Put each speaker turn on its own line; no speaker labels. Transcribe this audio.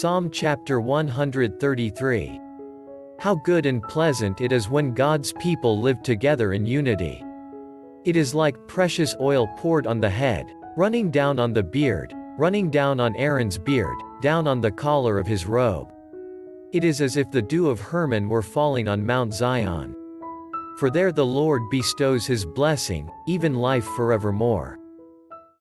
Psalm chapter 133. How good and pleasant it is when God's people live together in unity. It is like precious oil poured on the head, running down on the beard, running down on Aaron's beard, down on the collar of his robe. It is as if the dew of Hermon were falling on Mount Zion. For there the Lord bestows his blessing, even life forevermore.